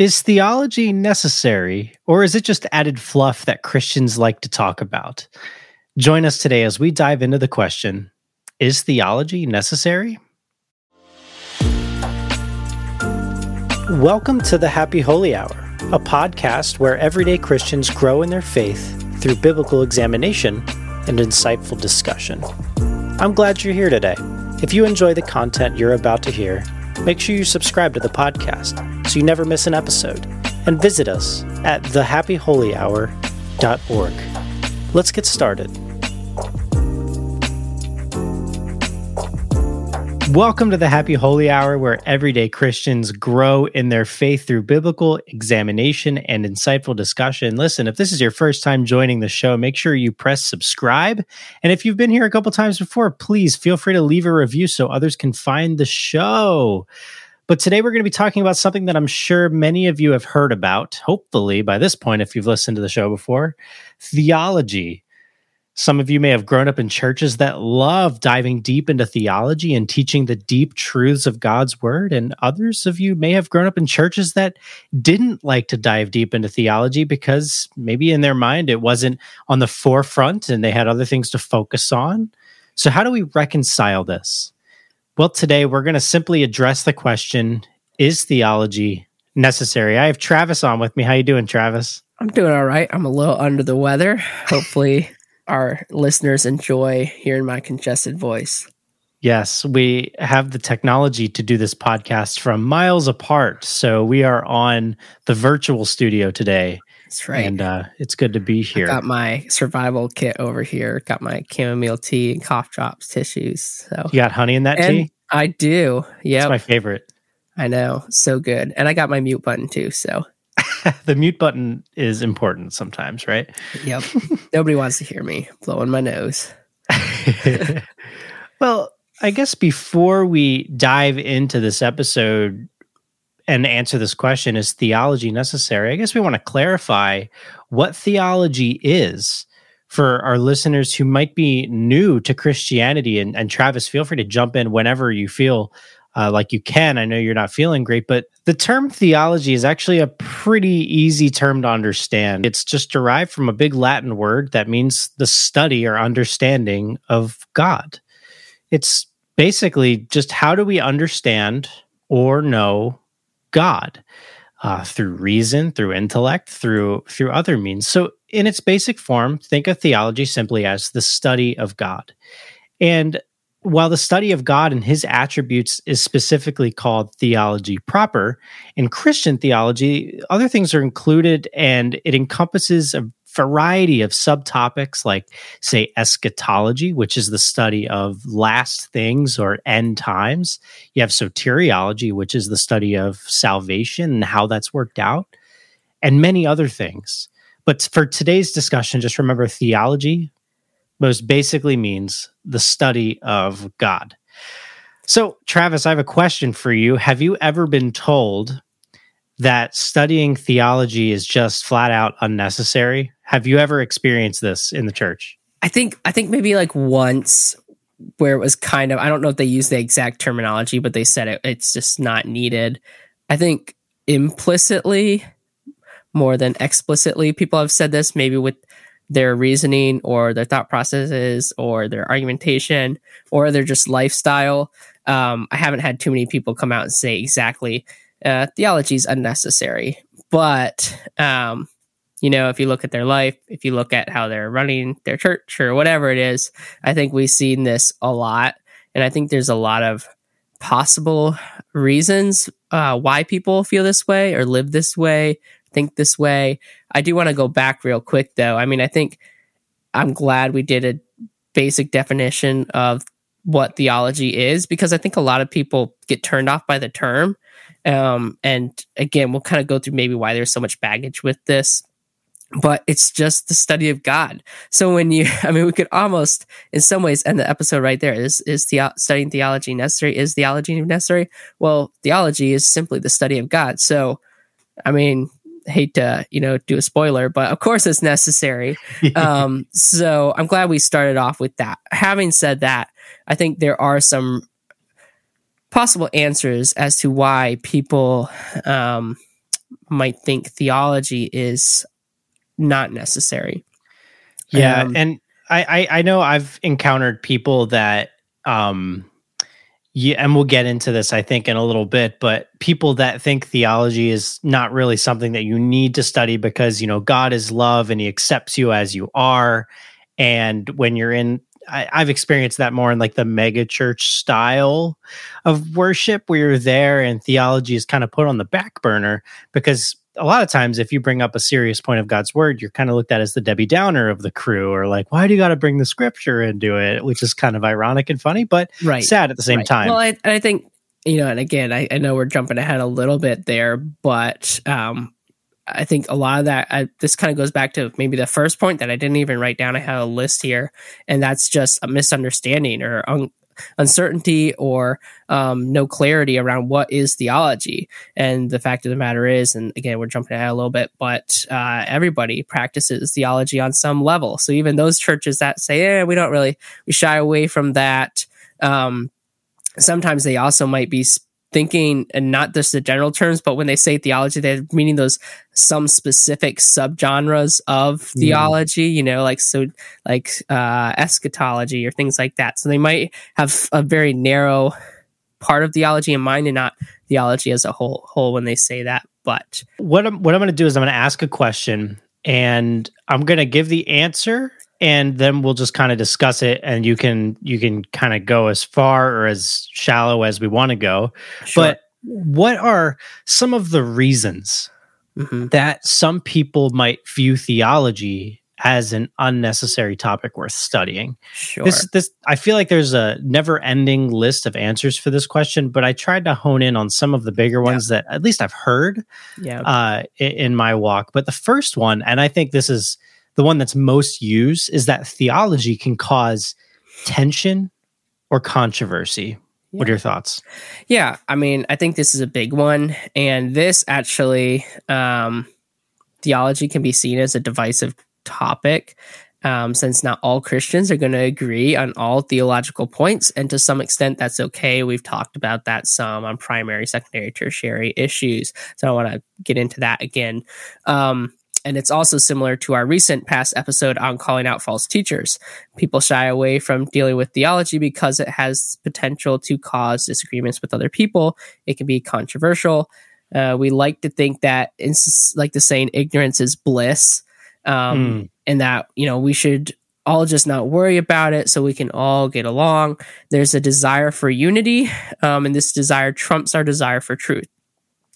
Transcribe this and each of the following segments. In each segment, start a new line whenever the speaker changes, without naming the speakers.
Is theology necessary, or is it just added fluff that Christians like to talk about? Join us today as we dive into the question Is theology necessary? Welcome to the Happy Holy Hour, a podcast where everyday Christians grow in their faith through biblical examination and insightful discussion. I'm glad you're here today. If you enjoy the content you're about to hear, make sure you subscribe to the podcast so you never miss an episode, and visit us at thehappyholyhour.org. Let's get started. Welcome to the Happy Holy Hour, where everyday Christians grow in their faith through biblical examination and insightful discussion. Listen, if this is your first time joining the show, make sure you press subscribe. And if you've been here a couple times before, please feel free to leave a review so others can find the show. But today we're going to be talking about something that I'm sure many of you have heard about, hopefully by this point, if you've listened to the show before theology. Some of you may have grown up in churches that love diving deep into theology and teaching the deep truths of God's word. And others of you may have grown up in churches that didn't like to dive deep into theology because maybe in their mind it wasn't on the forefront and they had other things to focus on. So, how do we reconcile this? Well, today we're going to simply address the question Is theology necessary? I have Travis on with me. How you doing, Travis?
I'm doing all right. I'm a little under the weather. Hopefully, our listeners enjoy hearing my congested voice.
Yes, we have the technology to do this podcast from miles apart. So we are on the virtual studio today.
That's right.
And uh, it's good to be here.
I got my survival kit over here. Got my chamomile tea and cough drops tissues. So
you got honey in that
and
tea?
I do. Yeah,
my favorite.
I know, so good. And I got my mute button too. So
the mute button is important sometimes, right?
Yep. Nobody wants to hear me blowing my nose.
well, I guess before we dive into this episode, and answer this question is theology necessary? I guess we want to clarify what theology is for our listeners who might be new to Christianity. And, and Travis, feel free to jump in whenever you feel uh, like you can. I know you're not feeling great, but the term theology is actually a pretty easy term to understand. It's just derived from a big Latin word that means the study or understanding of God. It's basically just how do we understand or know God uh, through reason, through intellect, through through other means. So, in its basic form, think of theology simply as the study of God. And while the study of God and his attributes is specifically called theology proper, in Christian theology, other things are included and it encompasses a variety of subtopics like say eschatology which is the study of last things or end times. You have soteriology which is the study of salvation and how that's worked out and many other things. But for today's discussion just remember theology most basically means the study of god so travis i have a question for you have you ever been told that studying theology is just flat out unnecessary have you ever experienced this in the church?
I think I think maybe like once where it was kind of I don't know if they use the exact terminology, but they said it, it's just not needed. I think implicitly more than explicitly people have said this maybe with their reasoning or their thought processes or their argumentation or their just lifestyle. Um, I haven't had too many people come out and say exactly uh, theology is unnecessary, but um, you know, if you look at their life, if you look at how they're running their church or whatever it is, I think we've seen this a lot. And I think there's a lot of possible reasons uh, why people feel this way or live this way, think this way. I do want to go back real quick, though. I mean, I think I'm glad we did a basic definition of what theology is because I think a lot of people get turned off by the term. Um, and again, we'll kind of go through maybe why there's so much baggage with this but it's just the study of God. So when you, I mean, we could almost, in some ways, end the episode right there. Is is the, studying theology necessary? Is theology necessary? Well, theology is simply the study of God. So, I mean, hate to you know do a spoiler, but of course it's necessary. um, so I'm glad we started off with that. Having said that, I think there are some possible answers as to why people um, might think theology is not necessary.
Yeah, um, and I, I I know I've encountered people that um yeah, and we'll get into this, I think, in a little bit. But people that think theology is not really something that you need to study because, you know, God is love and he accepts you as you are. And when you're in, I, have experienced that more in like the mega church style of worship where you're there and theology is kind of put on the back burner because a lot of times if you bring up a serious point of God's word, you're kind of looked at as the Debbie Downer of the crew, or like, why do you got to bring the scripture into it? Which is kind of ironic and funny, but right. sad at the same right. time.
Well, I, I think you know, and again, I, I, know we're jumping ahead a little bit there, but um, I think a lot of that I, this kind of goes back to maybe the first point that I didn't even write down. I had a list here, and that's just a misunderstanding or un- uncertainty or um, no clarity around what is theology. And the fact of the matter is, and again, we're jumping ahead a little bit, but uh, everybody practices theology on some level. So even those churches that say, "Yeah, we don't really," we shy away from that. Um, sometimes they also might be thinking and not just the general terms, but when they say theology, they're meaning those some specific subgenres of hmm. theology, mm. you know, like so like uh eschatology or things like that. So they might have a very narrow part of theology in mind and not theology as a whole whole when they say that. But
what I'm what I'm gonna do is I'm gonna ask a question and I'm gonna give the answer and then we'll just kind of discuss it and you can you can kind of go as far or as shallow as we want to go sure. but what are some of the reasons mm-hmm. that some people might view theology as an unnecessary topic worth studying
sure.
this this i feel like there's a never ending list of answers for this question but i tried to hone in on some of the bigger ones yeah. that at least i've heard
yeah.
uh, in, in my walk but the first one and i think this is the one that's most used is that theology can cause tension or controversy. Yeah. What are your thoughts?
Yeah, I mean, I think this is a big one, and this actually, um, theology can be seen as a divisive topic. Um, since not all Christians are going to agree on all theological points, and to some extent that's okay. We've talked about that some on primary, secondary, tertiary issues, so I want to get into that again. Um, and it's also similar to our recent past episode on calling out false teachers. People shy away from dealing with theology because it has potential to cause disagreements with other people. It can be controversial. Uh, we like to think that it's like the saying, ignorance is bliss. Um, mm. And that, you know, we should all just not worry about it so we can all get along. There's a desire for unity, um, and this desire trumps our desire for truth.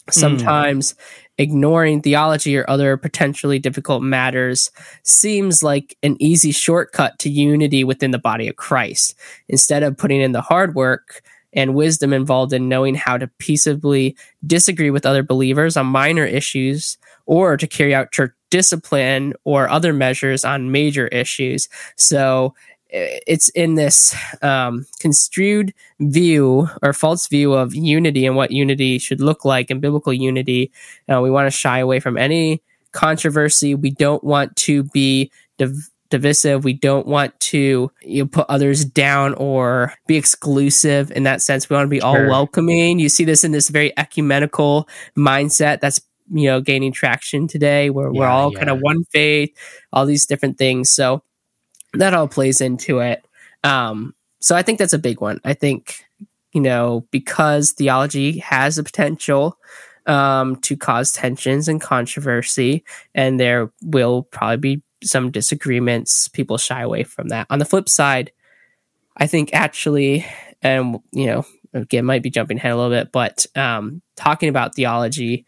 Hmm. Sometimes mm ignoring theology or other potentially difficult matters seems like an easy shortcut to unity within the body of Christ. Instead of putting in the hard work and wisdom involved in knowing how to peaceably disagree with other believers on minor issues or to carry out church discipline or other measures on major issues. So it's in this um, construed view or false view of unity and what unity should look like and biblical unity. Uh, we want to shy away from any controversy. We don't want to be div- divisive. We don't want to you know, put others down or be exclusive in that sense. We want to be sure. all welcoming. You see this in this very ecumenical mindset that's you know gaining traction today where yeah, we're all yeah. kind of one faith, all these different things. So that all plays into it. Um, so I think that's a big one. I think, you know, because theology has the potential um, to cause tensions and controversy, and there will probably be some disagreements, people shy away from that. On the flip side, I think actually, and, you know, again, might be jumping ahead a little bit, but um, talking about theology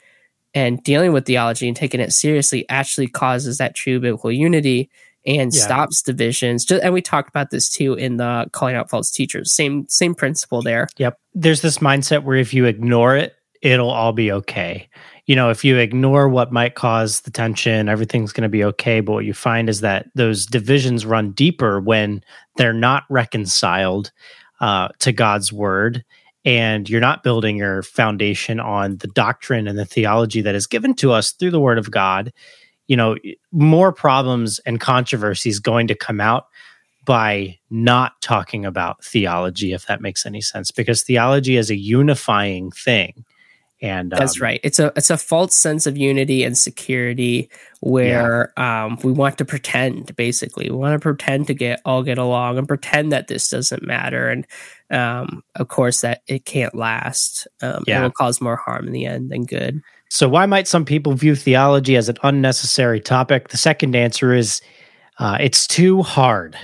and dealing with theology and taking it seriously actually causes that true biblical unity and yeah. stops divisions. Just, and we talked about this too in the calling out false teachers. Same same principle there.
Yep. There's this mindset where if you ignore it, it'll all be okay. You know, if you ignore what might cause the tension, everything's going to be okay. But what you find is that those divisions run deeper when they're not reconciled uh, to God's word and you're not building your foundation on the doctrine and the theology that is given to us through the word of God you know more problems and controversies going to come out by not talking about theology if that makes any sense because theology is a unifying thing And
that's
um,
right. It's a it's a false sense of unity and security where yeah. um, we want to pretend. Basically, we want to pretend to get all get along and pretend that this doesn't matter. And um, of course, that it can't last. Um, yeah. It will cause more harm in the end than good.
So, why might some people view theology as an unnecessary topic? The second answer is uh, it's too hard,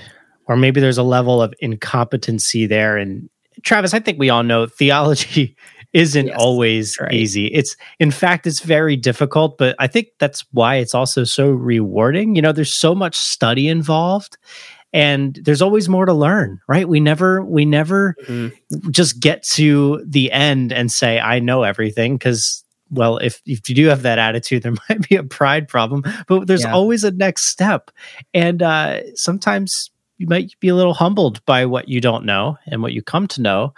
or maybe there's a level of incompetency there. And Travis, I think we all know theology isn't yes, always right. easy. It's in fact it's very difficult, but I think that's why it's also so rewarding. You know, there's so much study involved and there's always more to learn, right? We never we never mm-hmm. just get to the end and say I know everything cuz well, if if you do have that attitude, there might be a pride problem, but there's yeah. always a next step. And uh sometimes you might be a little humbled by what you don't know and what you come to know.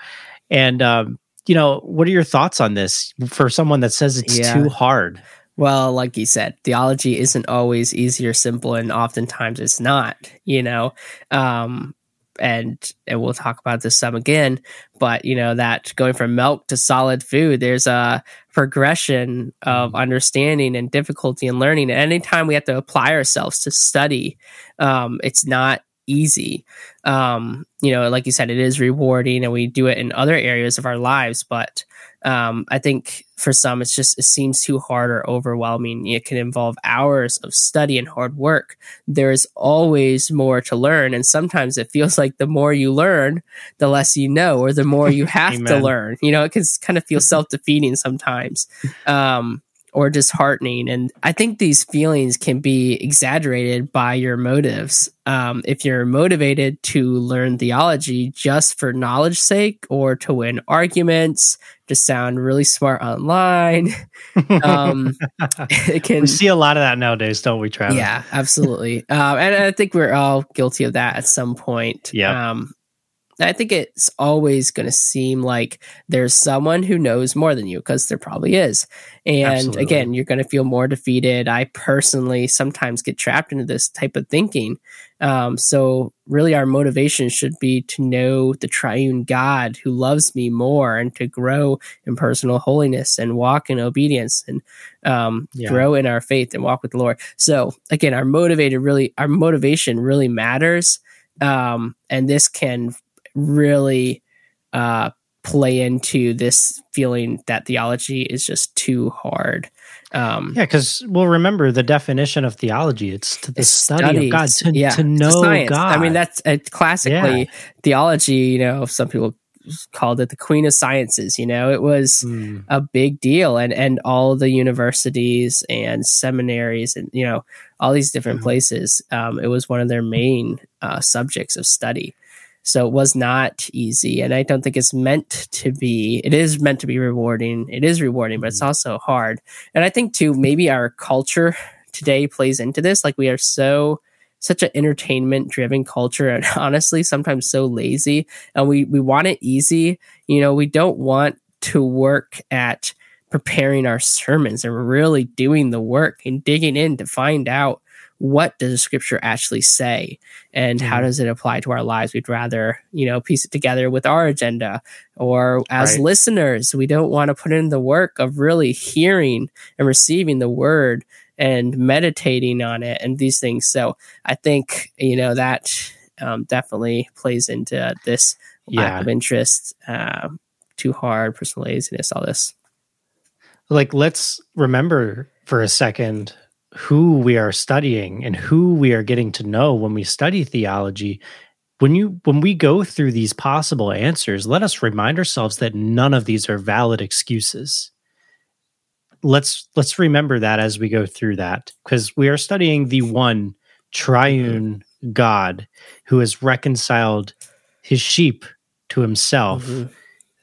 And um, you know, what are your thoughts on this for someone that says it's yeah. too hard?
Well, like you said, theology isn't always easy or simple, and oftentimes it's not, you know. Um, and and we'll talk about this some again, but you know that going from milk to solid food, there's a progression of mm-hmm. understanding and difficulty in learning. And anytime we have to apply ourselves to study, um, it's not easy. Um, you know, like you said, it is rewarding and we do it in other areas of our lives. But um, I think for some, it's just, it seems too hard or overwhelming. It can involve hours of study and hard work. There is always more to learn. And sometimes it feels like the more you learn, the less you know, or the more you have to learn. You know, it can kind of feel self defeating sometimes. Um, or disheartening. And I think these feelings can be exaggerated by your motives. Um, if you're motivated to learn theology just for knowledge sake or to win arguments, to sound really smart online, um,
it can. We see a lot of that nowadays, don't we, Travis?
Yeah, absolutely. uh, and I think we're all guilty of that at some point.
Yeah. Um,
I think it's always going to seem like there's someone who knows more than you because there probably is. And Absolutely. again, you're going to feel more defeated. I personally sometimes get trapped into this type of thinking. Um, so, really, our motivation should be to know the triune God who loves me more and to grow in personal holiness and walk in obedience and um, yeah. grow in our faith and walk with the Lord. So, again, our motivated really, our motivation really matters. Um, and this can really uh, play into this feeling that theology is just too hard.
Um, yeah, because we'll remember the definition of theology. It's to the study studies, of God, to, yeah, to know God.
I mean, that's uh, classically yeah. theology. You know, some people called it the queen of sciences you know it was mm. a big deal and and all the universities and seminaries and you know all these different mm places um, it was one of their main uh, subjects of study so it was not easy. And I don't think it's meant to be, it is meant to be rewarding. It is rewarding, but it's mm-hmm. also hard. And I think too, maybe our culture today plays into this. Like we are so, such an entertainment driven culture and honestly sometimes so lazy and we we want it easy you know we don't want to work at preparing our sermons and really doing the work and digging in to find out what does the scripture actually say and mm-hmm. how does it apply to our lives we'd rather you know piece it together with our agenda or as right. listeners we don't want to put in the work of really hearing and receiving the word and meditating on it and these things so i think you know that um, definitely plays into this yeah. lack of interest uh, too hard personal laziness all this
like let's remember for a second who we are studying and who we are getting to know when we study theology when you when we go through these possible answers let us remind ourselves that none of these are valid excuses let's let's remember that as we go through that because we are studying the one triune mm-hmm. god who has reconciled his sheep to himself mm-hmm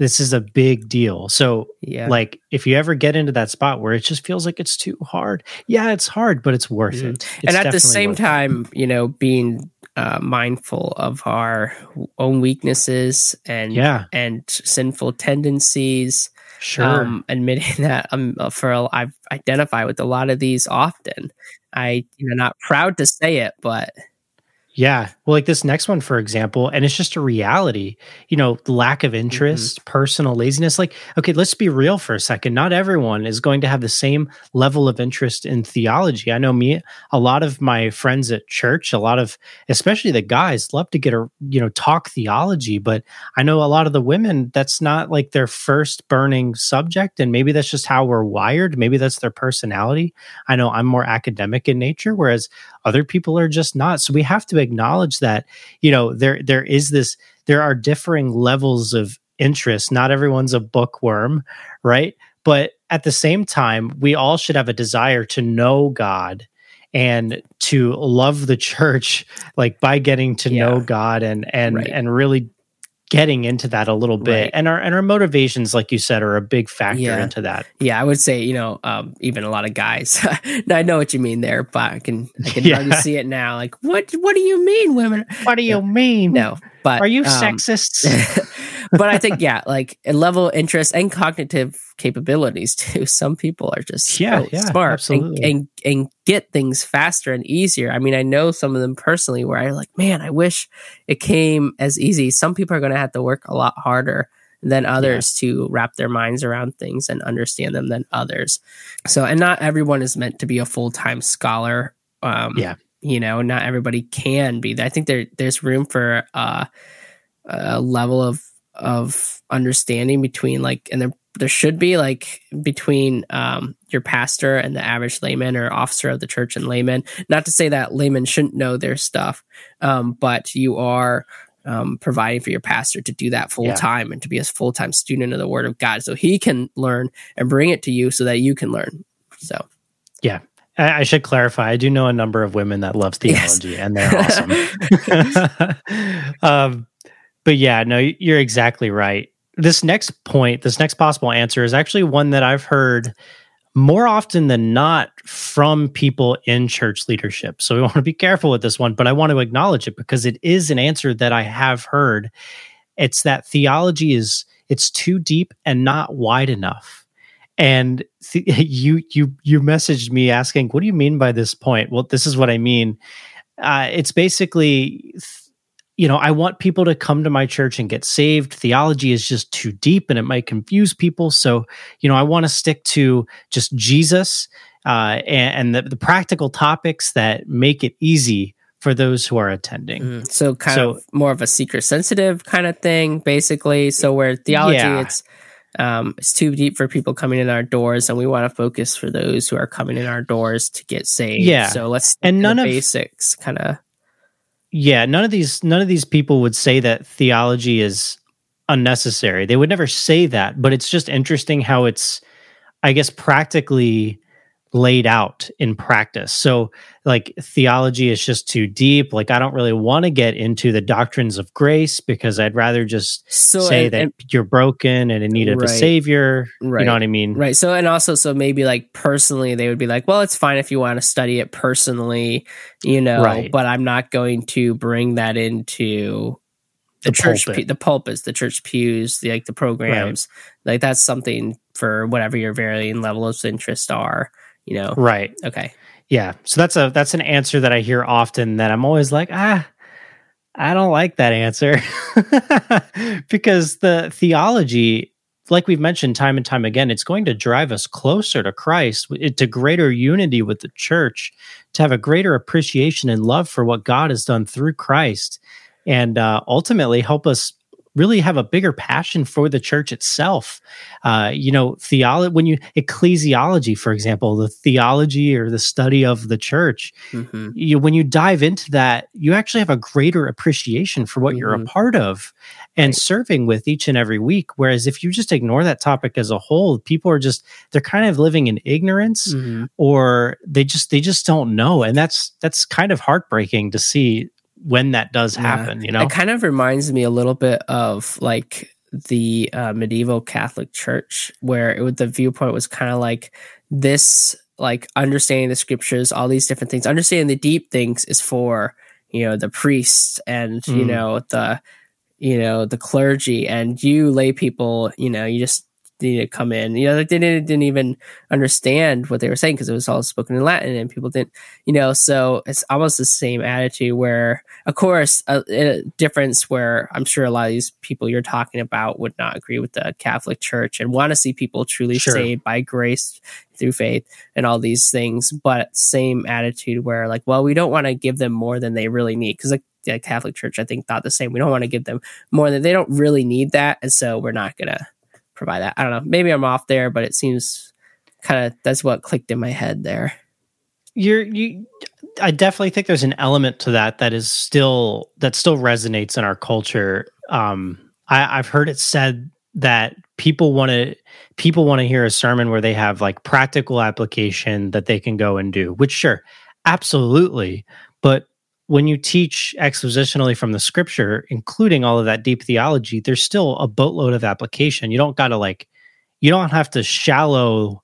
this is a big deal. So, yeah. like, if you ever get into that spot where it just feels like it's too hard, yeah, it's hard, but it's worth mm-hmm. it.
It's and at the same time, it. you know, being uh, mindful of our own weaknesses and yeah. and sinful tendencies.
Sure.
Um, admitting that um, for a, I've identified with a lot of these often. I, you know, not proud to say it, but
Yeah. Well, like this next one, for example, and it's just a reality, you know, lack of interest, mm-hmm. personal laziness. Like, okay, let's be real for a second. Not everyone is going to have the same level of interest in theology. I know me, a lot of my friends at church, a lot of, especially the guys, love to get a, you know, talk theology. But I know a lot of the women, that's not like their first burning subject. And maybe that's just how we're wired. Maybe that's their personality. I know I'm more academic in nature, whereas other people are just not so we have to acknowledge that you know there there is this there are differing levels of interest not everyone's a bookworm right but at the same time we all should have a desire to know god and to love the church like by getting to yeah. know god and and right. and really getting into that a little bit. Right. and our and our motivations like you said are a big factor
yeah.
into that.
Yeah i would say you know um, even a lot of guys i know what you mean there but i can i can yeah. see it now. Like what what do you mean women?
What do you mean?
No but
are you um, sexist
but I think yeah, like a level interest and cognitive capabilities too. Some people are just yeah, so yeah smart and, and, and get things faster and easier. I mean, I know some of them personally where I'm like, man, I wish it came as easy. Some people are going to have to work a lot harder than others yeah. to wrap their minds around things and understand them than others. So, and not everyone is meant to be a full time scholar. Um, yeah, you know, not everybody can be. I think there there's room for uh, a level of of understanding between like and there there should be like between um, your pastor and the average layman or officer of the church and layman. Not to say that laymen shouldn't know their stuff, um, but you are um, providing for your pastor to do that full time and to be a full time student of the Word of God, so he can learn and bring it to you, so that you can learn. So,
yeah. I, should clarify. I do know a number of women that love theology, yes. and they're awesome. um, but yeah, no, you're exactly right. This next point, this next possible answer is actually one that I've heard more often than not from people in church leadership. So we want to be careful with this one, but I want to acknowledge it because it is an answer that I have heard. It's that theology is it's too deep and not wide enough. And th- you you you messaged me asking, "What do you mean by this point?" Well, this is what I mean. Uh, it's basically you know, I want people to come to my church and get saved. Theology is just too deep and it might confuse people. So, you know, I want to stick to just Jesus uh, and, and the, the, practical topics that make it easy for those who are attending. Mm,
so, kind so, of more of a seeker sensitive kind of thing, basically. So, where theology, yeah. it's um, it's too deep for people coming in our doors, and we want to focus for those who are coming in our doors to get saved. Yeah. So let's and none of basics kind of
yeah, none of these none of these people would say that theology is unnecessary. They would never say that, but it's just interesting how it's I guess practically laid out in practice. So, like, theology is just too deep. Like, I don't really want to get into the doctrines of grace because I'd rather just so, say and, that and, you're broken and in need of right, a savior. Right. You know what I mean?
Right. So, and also, so maybe like personally, they would be like, well, it's fine if you want to study it personally, you know, right. but I'm not going to bring that into the, the church, pulpit. the pulpits, the church pews, the, like the programs. Right. Like, that's something for whatever your varying levels of interest are you know?
Right.
Okay.
Yeah. So that's a that's an answer that i hear often that i'm always like ah i don't like that answer. Because the theology like we've mentioned time and time again it's going to drive us closer to christ to greater unity with the church to have a greater appreciation and love for what god has done through christ and uh, ultimately help us really have a bigger passion for the church itself. Uh, you know, theology, when you, ecclesiology, for example, the theology or the study of the church, mm-hmm. you, when you dive into that, you actually have a greater appreciation for what mm-hmm. you're a mm-hmm. part of and right. serving with each and every week. Whereas if you just ignore that topic as a whole, people are just, they're kind of living in ignorance mm-hmm. or they just, they just don't know. And that's, that's kind of heartbreaking to see when that does happen yeah. you know
it kind of reminds me a little bit of like the uh, medieval catholic church where it, the viewpoint was kind of like this like understanding the scriptures all these different things understanding the deep things is for you know the priests and mm. you know the you know the clergy and you lay people you know you just need to come in. You know, like they didn't, didn't even understand what they were saying because it was all spoken in Latin and people didn't, you know, so it's almost the same attitude where, of course, a, a, difference where I'm sure a lot of these people you're talking about would not agree with the Catholic Church and want to see people truly sure. saved by grace through faith and all these things, but same attitude where like, well, we don't want to give them more than they really need because like the Catholic Church, I think, thought the same. We don't want to give them more than they don't really need that, and so we're not gonna provide that. I don't know. Maybe I'm off there, but it seems kind of that's what clicked in my head there.
You're you. I definitely think there's an element to that that is still that still resonates in our culture. Um, I, I've heard it said that people want to people want to hear a sermon where they have like practical application that they can go and do. Which sure, absolutely, but when you teach expositionally from the scripture, including all of that deep theology, there's still a boatload of application. You don't got to like, you don't have to shallow,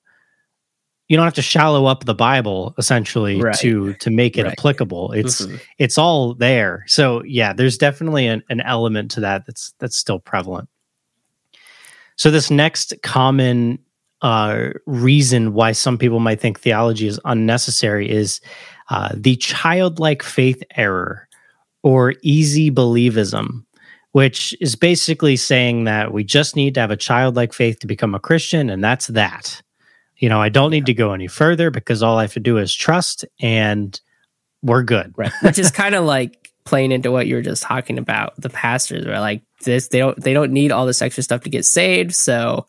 you don't have to shallow up the Bible essentially right. to to make it right. applicable. It's mm-hmm. it's all there. So yeah, there's definitely an, an element to that that's that's still prevalent. So this next common uh, reason why some people might think theology is unnecessary is uh, the childlike faith error or easy believism, which is basically saying that we just need to have a childlike faith to become a Christian, and that's that. You know, I don't need to go any further because all I have to do is trust and we're good.
Right. Which is kind of like playing into what you were just talking about. The pastors are like this, they don't they don't need all this extra stuff to get saved. So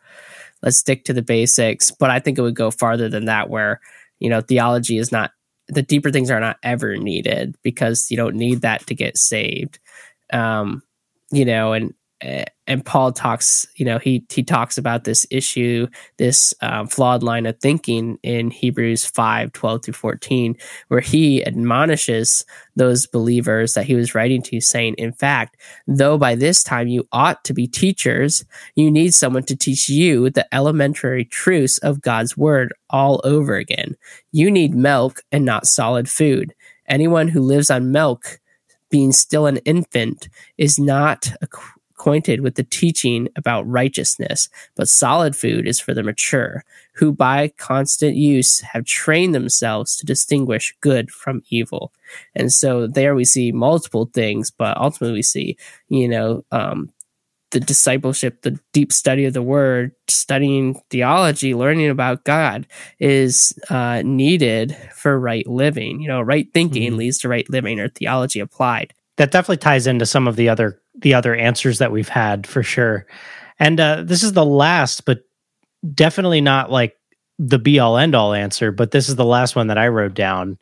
let's stick to the basics. But I think it would go farther than that where, you know, theology is not the deeper things are not ever needed because you don't need that to get saved. Um, you know, and and Paul talks, you know, he he talks about this issue, this um, flawed line of thinking in Hebrews 5, 12 through 14, where he admonishes those believers that he was writing to, saying, In fact, though by this time you ought to be teachers, you need someone to teach you the elementary truths of God's word all over again. You need milk and not solid food. Anyone who lives on milk, being still an infant, is not acquainted with the teaching about righteousness, but solid food is for the mature, who by constant use have trained themselves to distinguish good from evil. And so there we see multiple things, but ultimately we see, you know, um, the discipleship, the deep study of the word, studying theology, learning about God is uh, needed for right living. You know, right thinking mm-hmm. leads to right living or theology applied.
That definitely ties into some of the other the other answers that we've had for sure. And uh, this is the last, but definitely not like the be all end all answer. But this is the last one that I wrote down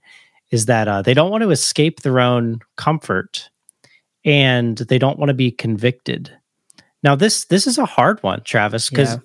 is that uh, they don't want to escape their own comfort and they don't want to be convicted. Now this this is a hard one, Travis, because yeah.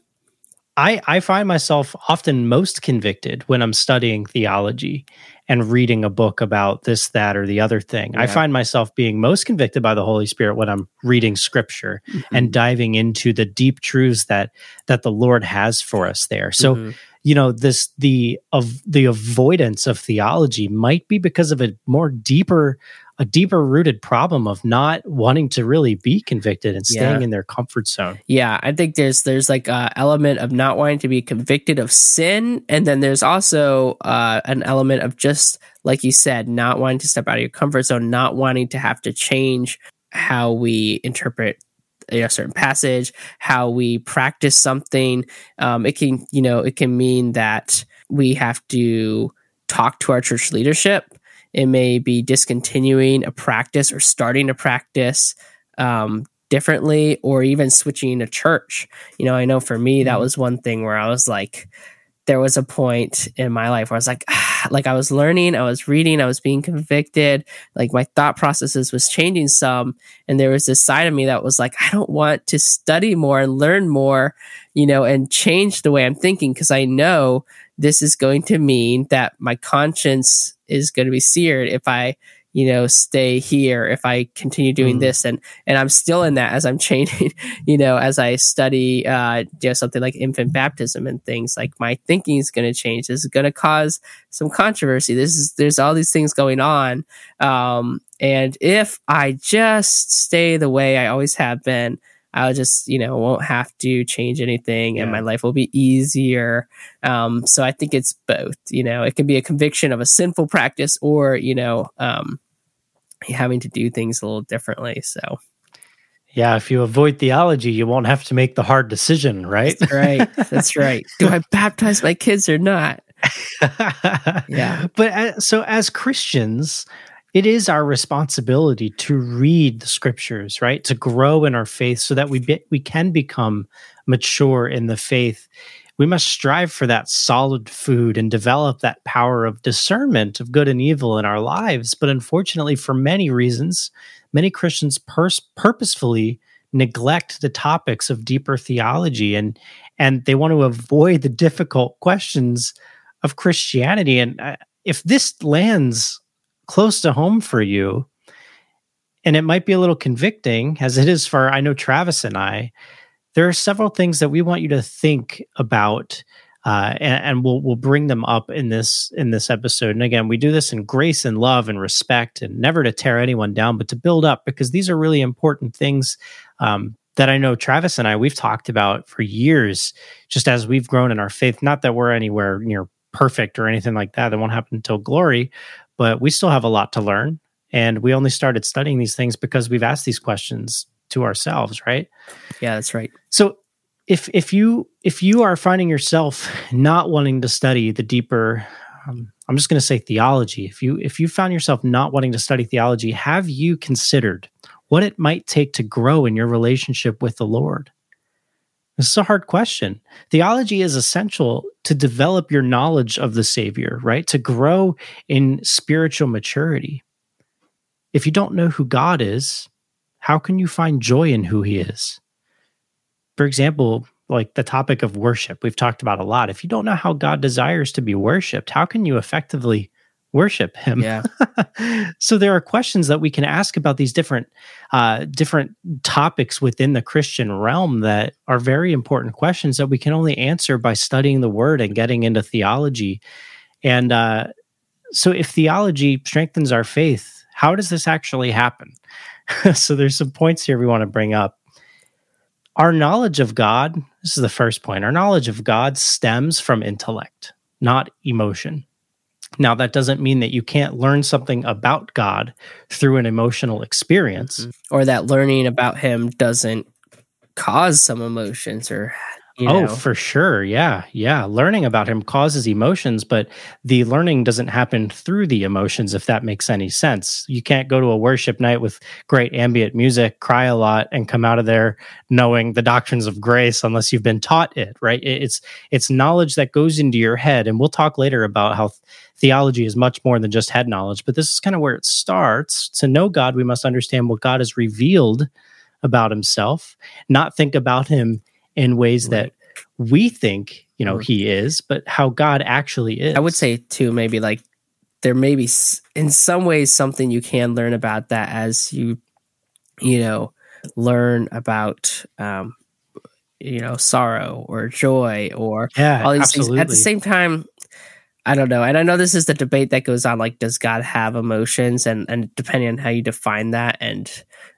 I I find myself often most convicted when I'm studying theology and reading a book about this, that, or the other thing. Yeah. I find myself being most convicted by the Holy Spirit when I'm reading scripture mm-hmm. and diving into the deep truths that that the Lord has for us there. So, mm-hmm. you know, this the of the avoidance of theology might be because of a more deeper a deeper rooted problem of not wanting to really be convicted and staying yeah. in their comfort zone.
Yeah, I think there's there's like a element of not wanting to be convicted of sin, and then there's also uh, an element of just like you said, not wanting to step out of your comfort zone, not wanting to have to change how we interpret a certain passage, how we practice something. Um, it can you know it can mean that we have to talk to our church leadership it may be discontinuing a practice or starting a practice um, differently or even switching a church. You know, I know for me, that mm-hmm. was one thing where I was like, there was a point in my life where I was like, ah, like I was learning, I was reading, I was being convicted, like my thought processes was changing some. And there was this side of me that was like, I don't want to study more and learn more, you know, and change the way I'm thinking because I know this is going to mean that my conscience is going to be seared if I, you know, stay here, if I continue doing mm. this. And, and I'm still in that as I'm changing, you know, as I study, uh, you know, something like infant baptism and things like my thinking is going to change. This is going to cause some controversy. This is, there's all these things going on. Um, and if I just stay the way I always have been, I'll just, you know, won't have to change anything and
Yeah.
my life will be easier. Um, so I think it's both, you know, it can be a conviction of a sinful practice or, you know, um, having to do things a little differently. So
Yeah, if you avoid theology, you won't have to make the hard decision, right?
that's right. That's right. Do I baptize my kids or not? Yeah.
But uh, so as Christians, it is our responsibility to read the scriptures, right? To grow in our faith so that we be, we can become mature in the faith. We must strive for that solid food and develop that power of discernment of good and evil in our lives. But unfortunately, for many reasons, many Christians pers- purposefully neglect the topics of deeper theology and and they want to avoid the difficult questions of Christianity. And uh, if this lands close to home for you, and it might be a little convicting, as it is for I know Travis and I, there are several things that we want you to think about. Uh, and, and we'll we'll bring them up in this in this episode. And again, we do this in grace and love and respect, and never to tear anyone down, but to build up because these are really important things um, that I know Travis and I we've talked about for years, just as we've grown in our faith. Not that we're anywhere near perfect or anything like that. That won't happen until glory, but we still have a lot to learn. And we only started studying these things because we've asked these questions to ourselves, right?
Yeah, that's right.
So if if you if you are finding yourself not wanting to study the deeper um, I'm just going to say theology. If you if you found yourself not wanting to study theology, have you considered what it might take to grow in your relationship with the Lord? This is a hard question. Theology is essential to develop your knowledge of the Savior, right? To grow in spiritual maturity. If you don't know who God is, how can you find joy in who He is? For example, like the topic of worship, we've talked about a lot. If you don't know how God desires to be worshiped, how can you effectively worship Him?
Yeah.
so there are questions that we can ask about these different uh, different topics within the Christian realm that are very important questions that we can only answer by studying the Word and getting into theology. And uh, so, if theology strengthens our faith, how does this actually happen? so there's some points here we want to bring up. Our knowledge of God, this is the first point. Our knowledge of God stems from intellect, not emotion. Now, that doesn't mean that you can't learn something about God through an emotional experience. Mm-hmm.
Or that learning about him doesn't cause some emotions or you
oh, for sure. Yeah. Yeah. Learning about him causes emotions, but the learning doesn't happen through the emotions, if that makes any sense. You can't go to a worship night with great ambient music, cry a lot, and come out of there knowing the doctrines of grace unless you've been taught it, right? It's it's knowledge that goes into your head. And we'll talk later about how theology is much more than just head knowledge, but this is kind of where it starts. To know God, we must understand what God has revealed about himself, not think about him in ways that we think, you know,
Right.
he is, but how God actually is.
I would say too, maybe like there may be in some ways something you can learn about that as you, you know, learn about, um, you know, sorrow or joy or
yeah,
all these
absolutely.
things. At the same time, I don't know, and I know this is the debate that goes on. Like, does God have emotions? And and depending on how you define that, and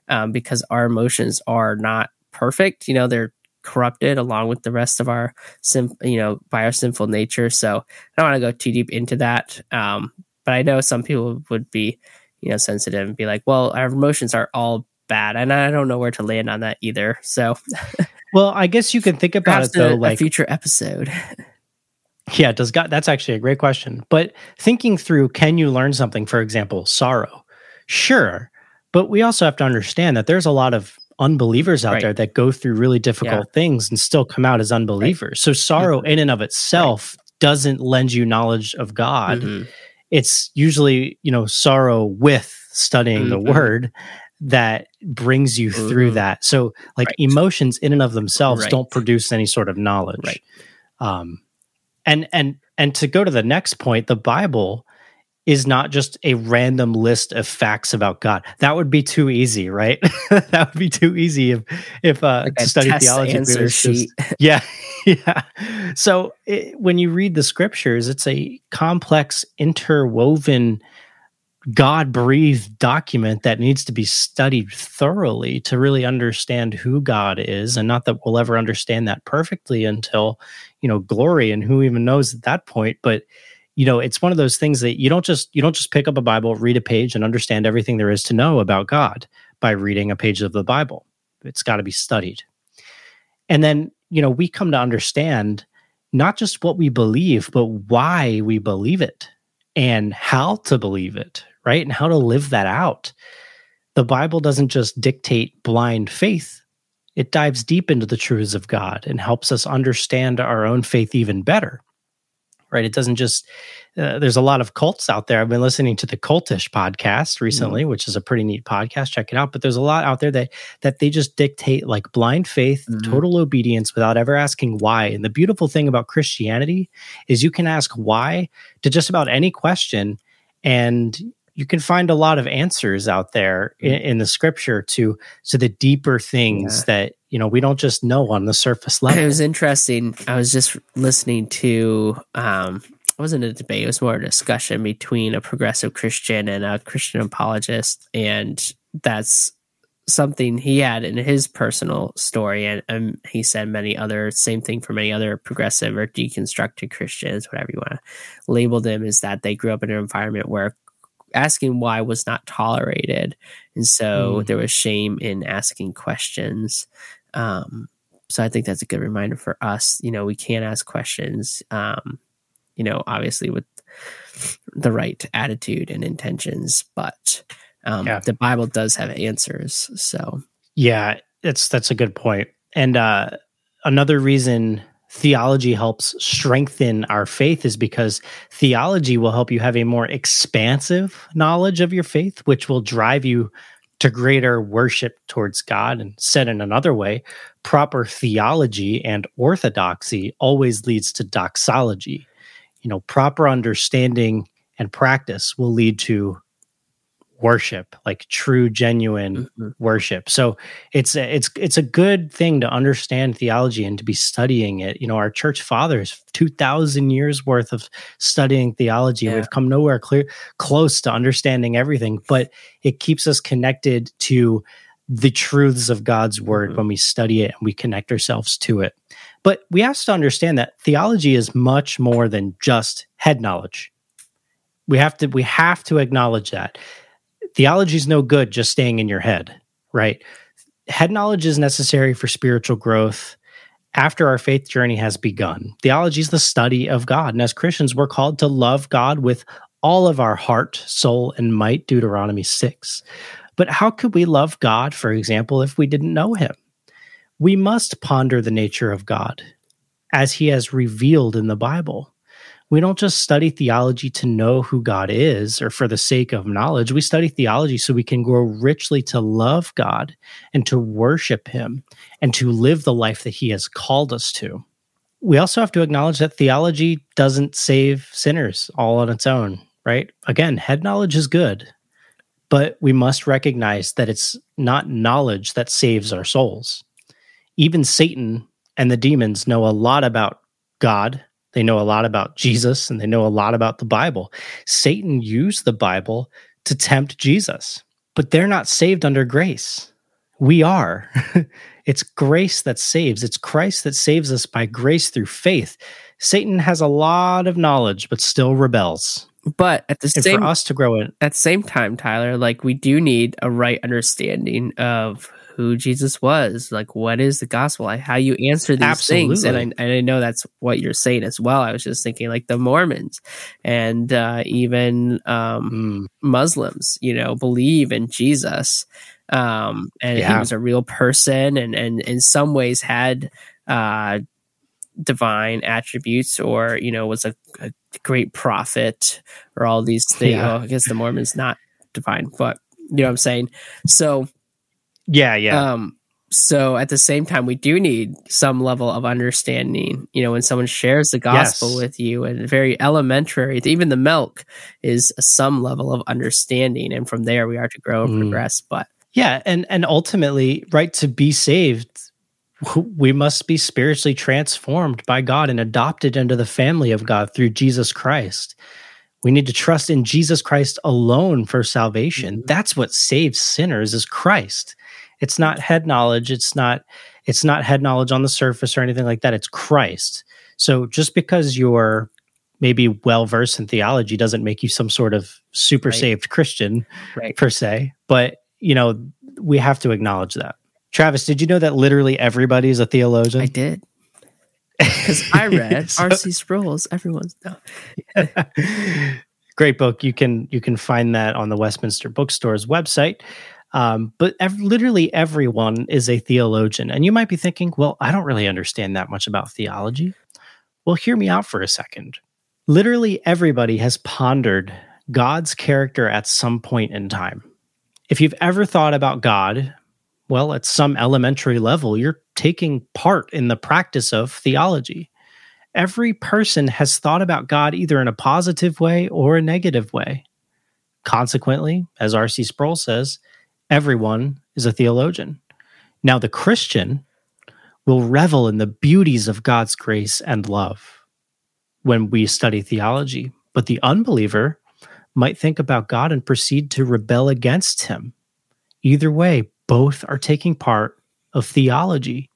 um, because our emotions are not perfect, you know, they're corrupted along with the rest of our sim, you know, by our sinful nature. So I don't want to go too deep into that. Um, but I know some people would be, you know, sensitive and be like, well, our emotions are all bad, and I don't know where to land on that either. So
well, I guess you can think about it though,
a, a
like
future episode.
Yeah, does God that's actually a great question. But thinking through can you learn something, for example, sorrow? Sure. But we also have to understand that there's a lot of unbelievers out
Right.
there that go through really difficult things and still come out as unbelievers. So sorrow in and of itself doesn't lend you knowledge of God.
Mhm.
It's usually, you know, sorrow with studying the
Mhm.
word that brings you through
Mhm.
that. So like
Right.
emotions in and of themselves
Right.
don't produce any sort of knowledge.
Right.
Um and and and to go to the next point the bible is not just a random list of facts about god that would be too easy right that would be too easy if if uh
Like
to
a
study theology just- yeah yeah so it, when you read the scriptures it's a complex interwoven God breathed document that needs to be studied thoroughly to really understand who God is. And not that we'll ever understand that perfectly until, you know, glory and who even knows at that point. But, you know, it's one of those things that you don't just you don't just pick up a Bible, read a page, and understand everything there is to know about God by reading a page of the Bible. It's got to be studied. And then, you know, we come to understand not just what we believe, but why we believe it and how to believe it, right? And how to live that out. The Bible doesn't just dictate blind faith, it dives deep into the truths of God and helps us understand our own faith even better, right? It doesn't just, uh, there's a lot of cults out there. I've been listening to the Cultish podcast recently, mm-hmm. which is a pretty neat podcast. Check it out. But there's a lot out there that that they just dictate like blind faith, mm-hmm. total obedience without ever asking why. And the beautiful thing about Christianity is you can ask why to just about any question, and you can find a lot of answers out there in, mm-hmm. in the scripture to to the deeper things yeah. that you know we don't just know on the surface level.
It was interesting. I was just listening to um, it wasn't a debate, it was more a discussion between a progressive Christian and a Christian apologist. And that's something he had in his personal story. And, and he said many other, same thing for many other progressive or deconstructed Christians, whatever you want to label them, is that they grew up in an environment where asking why was not tolerated. And so mm. there was shame in asking questions. Um, so I think that's a good reminder for us. You know, we can't ask questions. Um, you know, obviously with the right attitude and intentions, but um, yeah. the Bible does have answers. So,
yeah, it's that's a good point. And uh, another reason theology helps strengthen our faith is because theology will help you have a more expansive knowledge of your faith, which will drive you to greater worship towards God. And said in another way, proper theology and orthodoxy always leads to doxology you know proper understanding and practice will lead to worship like true genuine mm-hmm. worship so it's a, it's it's a good thing to understand theology and to be studying it you know our church fathers 2000 years worth of studying theology yeah. we've come nowhere clear close to understanding everything but it keeps us connected to the truths of God's word mm-hmm. when we study it and we connect ourselves to it but we have to understand that theology is much more than just head knowledge. We have to we have to acknowledge that. Theology is no good just staying in your head, right? Head knowledge is necessary for spiritual growth after our faith journey has begun. Theology is the study of God. And as Christians, we're called to love God with all of our heart, soul, and might, Deuteronomy 6. But how could we love God, for example, if we didn't know him? we must ponder the nature of God as he has revealed in the Bible. We don't just study theology to know who God is or for the sake of knowledge. We study theology so we can grow richly to love God and to worship him and to live the life that he has called us to. We also have to acknowledge that theology doesn't save sinners all on its own, right? Again, head knowledge is good, but we must recognize that it's not knowledge that saves our souls even Satan and the demons know a lot about God. They know a lot about Jesus and they know a lot about the Bible. Satan used the Bible to tempt Jesus, but they're not saved under grace. We are. it's grace that saves. It's Christ that saves us by grace through faith. Satan has a lot of knowledge, but still rebels.
But at the
and
same
for us to grow in
at the same time, Tyler, like we do need a right understanding of who Jesus was, like what is the gospel, like how you answer these Absolutely. things. And I, and I know that's what you're saying as well. I was just thinking like the Mormons and uh, even um, mm. Muslims, you know, believe in Jesus. Um, and yeah. he was a real person and, and in some ways had uh, divine attributes or, you know, was a, a great prophet or all these things. Yeah. Oh, I guess the Mormons not divine, but you know what I'm saying? So
yeah, yeah.
Um, so at the same time, we do need some level of understanding. You know, when someone shares the gospel yes. with you, and very elementary, even the milk is some level of understanding, and from there we are to grow and mm. progress. But
yeah, and and ultimately, right to be saved, we must be spiritually transformed by God and adopted into the family of God through Jesus Christ We need to trust in Jesus Christ alone for salvation.
Mm-hmm.
That's what saves sinners is Christ. It's not head knowledge. It's not it's not head knowledge on the surface or anything like that. It's Christ. So just because you're maybe well versed in theology doesn't make you some sort of super
Right.
saved Christian
Right.
per se. But you know, we have to acknowledge that. Travis, did you know that literally everybody is a theologian?
I did. Because I read
So-
R.C. Sproul's Everyone's no.
Great book. You can you can find that on the Westminster Bookstore's website. Um, but ev- literally everyone is a theologian, and you might be thinking, "Well, I don't really understand that much about theology." Well, hear me out for a second. Literally everybody has pondered God's character at some point in time. If you've ever thought about God, well, at some elementary level, you're taking part in the practice of theology every person has thought about God either in a positive way or a negative way. Consequently, as R.C. Sproul says, everyone is a theologian. Now, the Christian will revel in the beauties of God's grace and love when we study theology, but the unbeliever might think about God and proceed to rebel against him. Either way, both are taking part of theology.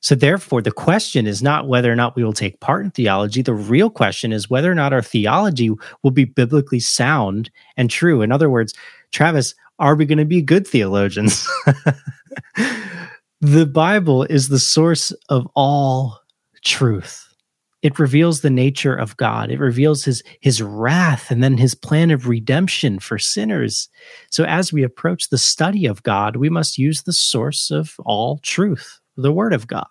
So, therefore, the question is not whether or not we will take part in theology. The real question is whether or not our theology will be biblically sound and true. In other words, Travis, are we going to be good theologians? the Bible is the source of all truth. It reveals the nature of God. It reveals his his wrath and then his plan of redemption for sinners. So as we approach the study of God, we must use the source of all truth, the word of God.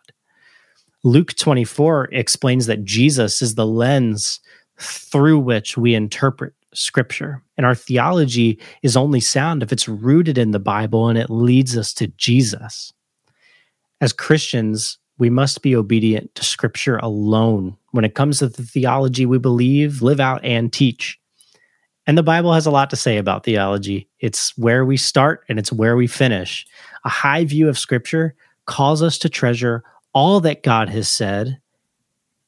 Luke 24 explains that Jesus is the lens through which we interpret scripture. And our theology is only sound if it's rooted in the Bible and it leads us to Jesus. As Christians, we must be obedient to scripture alone when it comes to the theology we believe, live out, and teach. And the Bible has a lot to say about theology. It's where we start and it's where we finish. A high view of scripture calls us to treasure all that God has said,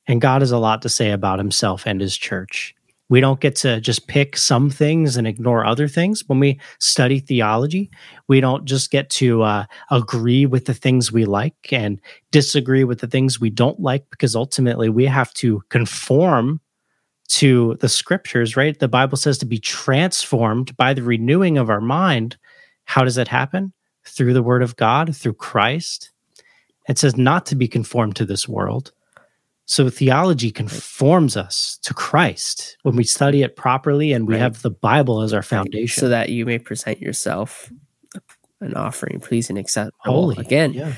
and God has a lot to say about himself and his church. We don't get to just pick some things and ignore other things. When we study theology, we don't just get to uh, agree with the things we like and disagree with the things we don't like, because ultimately we have to conform to the scriptures, right? The Bible says to be transformed by the renewing of our mind. How does that happen? Through the word of God, through Christ. It says not to be conformed to this world. So theology conforms us to Christ when we study it properly and we
Right.
have the Bible as our foundation.
so that you may present yourself an offering, pleasing, acceptable.
Holy.
Again,
Yeah.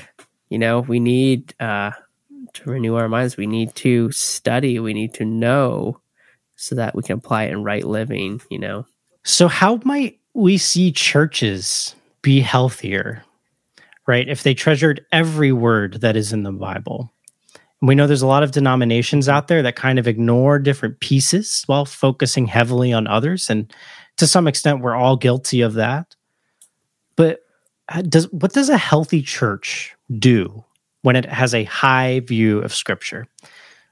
you know, we need uh, to renew our minds. We need to study. We need to know so that we can apply it in right living. You know,
So, how might we see churches be healthier, right? If they treasured every word that is in the Bible. We know there's a lot of denominations out there that kind of ignore different pieces while focusing heavily on others. And to some extent, we're all guilty of that. But uh, does what does a healthy church do when it has a high view of Scripture?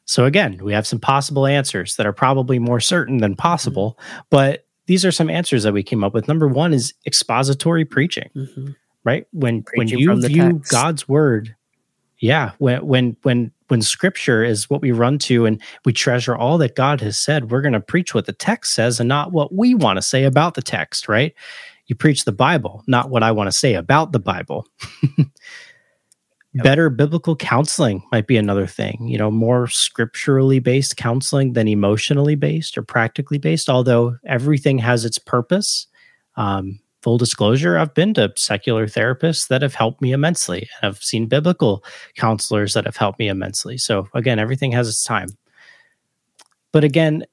So again, we have some possible answers that are probably more certain than possible, but these are some answers that we came up with. Number one is expository preaching,
Mhm.
right? When
Preaching
when you view
text.
God's word, yeah, when when when when Scripture is what we run to, and we treasure all that God has said, we're going to preach what the text says and not what we want to say about the text, right? You preach the Bible, not what I want to say about the Bible. Better biblical counseling might be another thing, you know, more scripturally based counseling than emotionally based or practically based, although everything has its purpose. Um, full disclosure, I've been to secular therapists that have helped me immensely. I've seen biblical counselors that have helped me immensely. So again, everything has its time. But again,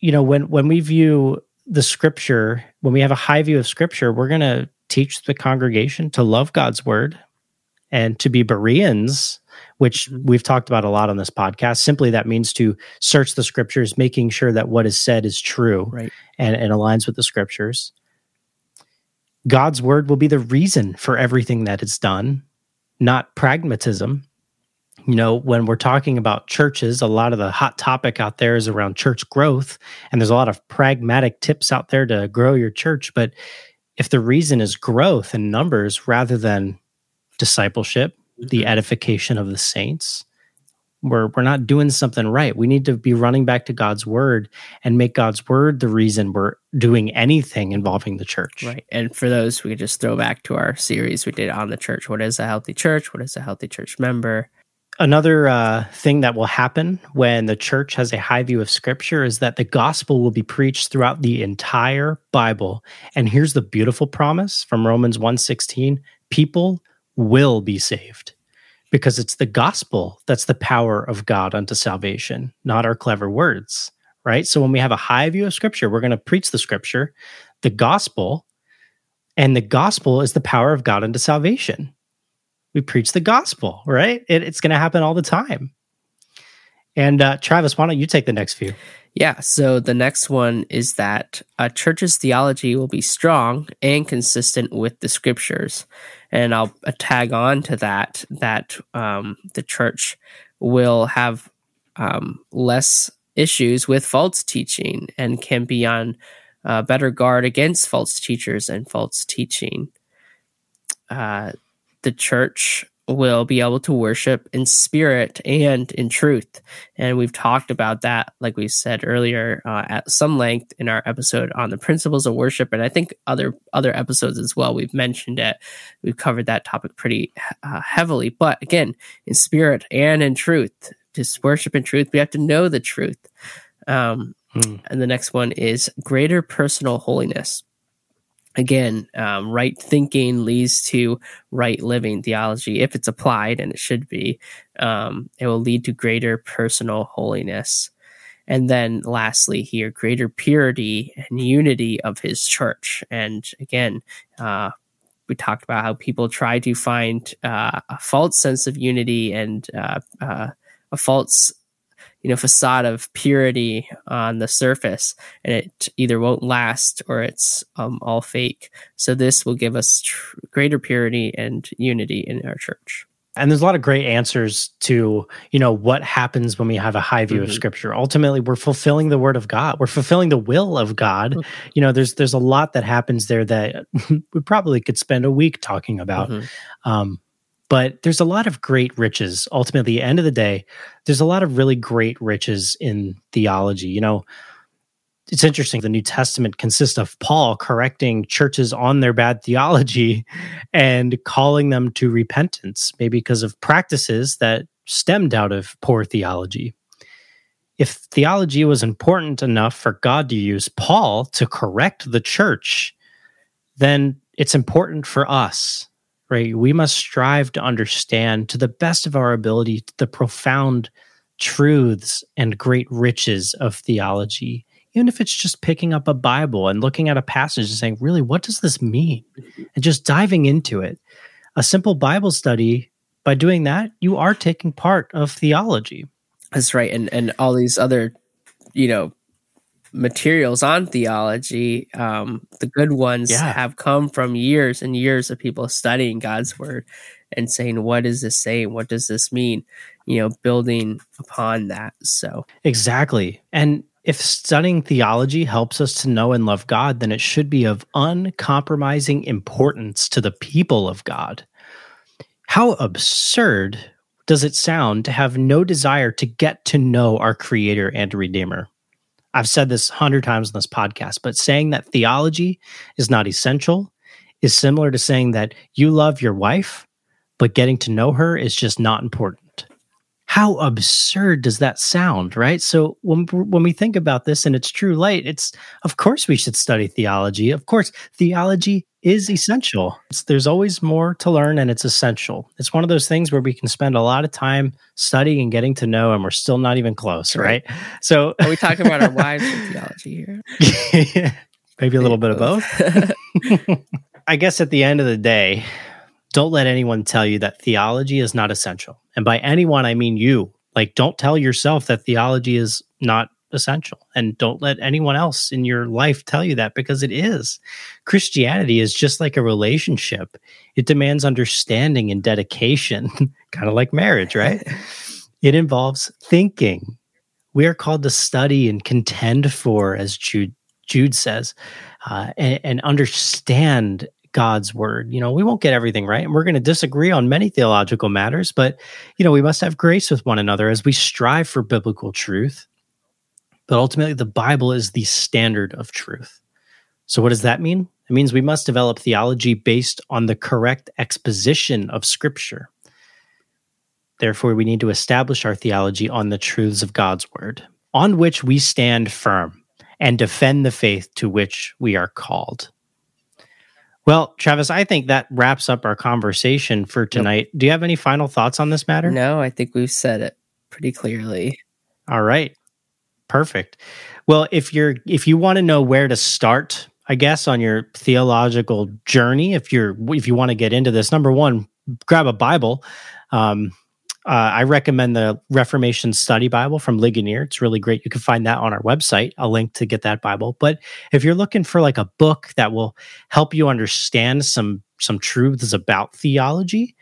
you know, when when we view the scripture, when we have a high view of scripture, we're going to teach the congregation to love God's word and to be Bereans, which
Mhm.
we've talked about a lot on this podcast. Simply that means to search the scriptures, making sure that what is said is true
Right.
and, and aligns with the scriptures. God's word will be the reason for everything that is done, not pragmatism. you know, when we're talking about churches, a lot of the hot topic out there is around church growth. And there's a lot of pragmatic tips out there to grow your church. But if the reason is growth and numbers rather than discipleship, the edification of the saints, we're we're not doing something right. We need to be running back to God's word and make God's word the reason we're doing anything involving the church.
Right. And for those, we could just throw back to our series we did on the church. What is a healthy church? What is a healthy church member?
Another uh, thing that will happen when the church has a high view of scripture is that the gospel will be preached throughout the entire Bible. And here's the beautiful promise from Romans 1:16, people will be saved because it's the gospel that's the power of God unto salvation, not our clever words, right? So when we have a high view of scripture, we're going to preach the scripture, the gospel, and the gospel is the power of God unto salvation we preach the gospel, right? It, it's going to happen all the time. And uh, Travis, why don't you take the next few?
Yeah, so the next one is that a church's theology will be strong and consistent with the scriptures. And I'll tag on to that that um, the church will have um, less issues with false teaching and can be on uh, better guard against false teachers and false teaching. Uh, the church will be able to worship in spirit and in truth. And we've talked about that, like we said earlier, uh, at some length in our episode on the principles of worship, and I think other other episodes as well. We've mentioned it. We've covered that topic pretty uh, heavily. But again, in spirit and in truth, just worship in truth. We have to know the truth. Um, hmm. And the next one is greater personal holiness again, um, right thinking leads to right living theology. If it's applied, and it should be, um, it will lead to greater personal holiness. And then lastly, here, greater purity and unity of his church. And again, uh, we talked about how people try to find uh, a false sense of unity and uh, uh a false you know facade of purity on the surface and it either won't last or it's um, all fake so this will give us tr- greater purity and unity in our church
and there's a lot of great answers to you know what happens when we have a high view mm-hmm. of scripture ultimately we're fulfilling the word of god we're fulfilling the will of god mm-hmm. you know there's there's a lot that happens there that we probably could spend a week talking about mm-hmm. um, but there's a lot of great riches. Ultimately, the end of the day, there's a lot of really great riches in theology. You know, it's interesting. The New Testament consists of Paul correcting churches on their bad theology and calling them to repentance, maybe because of practices that stemmed out of poor theology. If theology was important enough for God to use Paul to correct the church, then it's important for us right? We must strive to understand to the best of our ability the profound truths and great riches of theology, even if it's just picking up a Bible and looking at a passage and saying, really, what does this mean? And just diving into it. A simple Bible study, by doing that, you are taking part of theology.
That's right. And and all these other, you know, materials on theology, um, the good ones yeah. have come from years and years of people studying God's word and saying, what does this say? What does this mean? You know, building upon that. So,
exactly. And if studying theology helps us to know and love God, then it should be of uncompromising importance to the people of God. How absurd does it sound to have no desire to get to know our Creator and Redeemer? I've said this hundred times in this podcast, but saying that theology is not essential is similar to saying that you love your wife, but getting to know her is just not important. How absurd does that sound, right? So when when we think about this in its true light, it's of course we should study theology. Of course, theology is essential. It's, there's always more to learn and it's essential. It's one of those things where we can spend a lot of time studying and getting to know and we're still not even close, right? right? So
are we talking about our wives in theology here?
Maybe a little bit of both. I guess at the end of the day, don't let anyone tell you that theology is not essential. And by anyone I mean you. Like don't tell yourself that theology is not essential. And don't let anyone else in your life tell you that because it is. Christianity is just like a relationship, it demands understanding and dedication, kind of like marriage, right? it involves thinking. We are called to study and contend for, as Jude, Jude says, uh, and, and understand God's word. You know, we won't get everything right, and we're going to disagree on many theological matters, but, you know, we must have grace with one another as we strive for biblical truth. But ultimately, the Bible is the standard of truth. So, what does that mean? It means we must develop theology based on the correct exposition of Scripture. Therefore, we need to establish our theology on the truths of God's word, on which we stand firm and defend the faith to which we are called. Well, Travis, I think that wraps up our conversation for tonight. Yep. Do you have any final thoughts on this matter?
No, I think we've said it pretty clearly.
All right. Perfect. Well, if you're if you want to know where to start, I guess on your theological journey, if you're if you want to get into this, number one, grab a Bible. Um, uh, I recommend the Reformation Study Bible from Ligonier. It's really great. You can find that on our website, a link to get that Bible. But if you're looking for like a book that will help you understand some some truths about theology,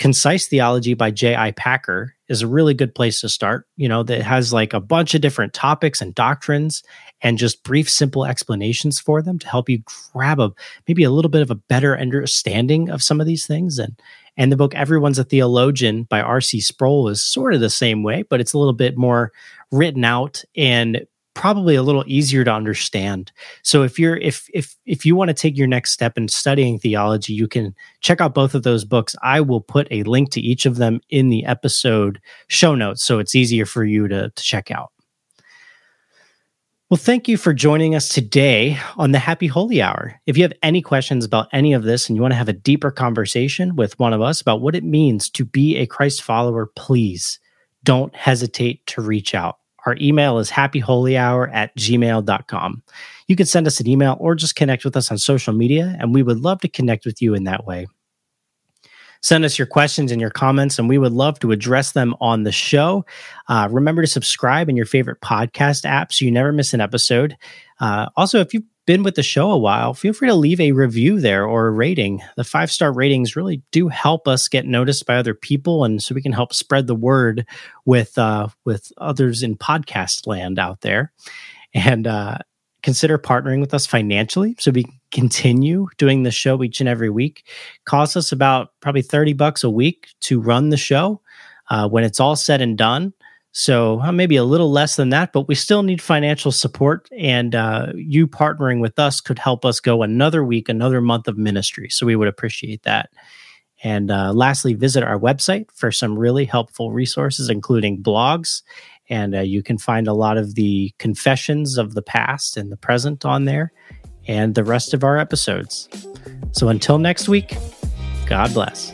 Concise Theology by J.I. Packer is a really good place to start. You know, that has like a bunch of different topics and doctrines and just brief, simple explanations for them to help you grab a maybe a little bit of a better understanding of some of these things. And and the book Everyone's a Theologian by R.C. Sproul is sort of the same way, but it's a little bit more written out and probably a little easier to understand. So if you're if if if you want to take your next step in studying theology, you can check out both of those books. I will put a link to each of them in the episode show notes so it's easier for you to, to check out. Well, thank you for joining us today on the Happy Holy Hour. If you have any questions about any of this and you want to have a deeper conversation with one of us about what it means to be a Christ follower, please don't hesitate to reach out. Our email is happyholyhour at gmail.com. You can send us an email or just connect with us on social media, and we would love to connect with you in that way. Send us your questions and your comments, and we would love to address them on the show. Uh, remember to subscribe in your favorite podcast app so you never miss an episode. Uh, also, if you've been with the show a while, feel free to leave a review there or a rating. The five star ratings really do help us get noticed by other people, and so we can help spread the word with uh, with others in podcast land out there. And uh, consider partnering with us financially so we continue doing the show each and every week. Costs us about probably 30 bucks a week to run the show uh, when it's all said and done. So uh, maybe a little less than that, but we still need financial support. And uh, you partnering with us could help us go another week, another month of ministry. So we would appreciate that. And uh, lastly, visit our website for some really helpful resources, including blogs. And uh, you can find a lot of the confessions of the past and the present on there and the rest of our episodes. So until next week, God bless.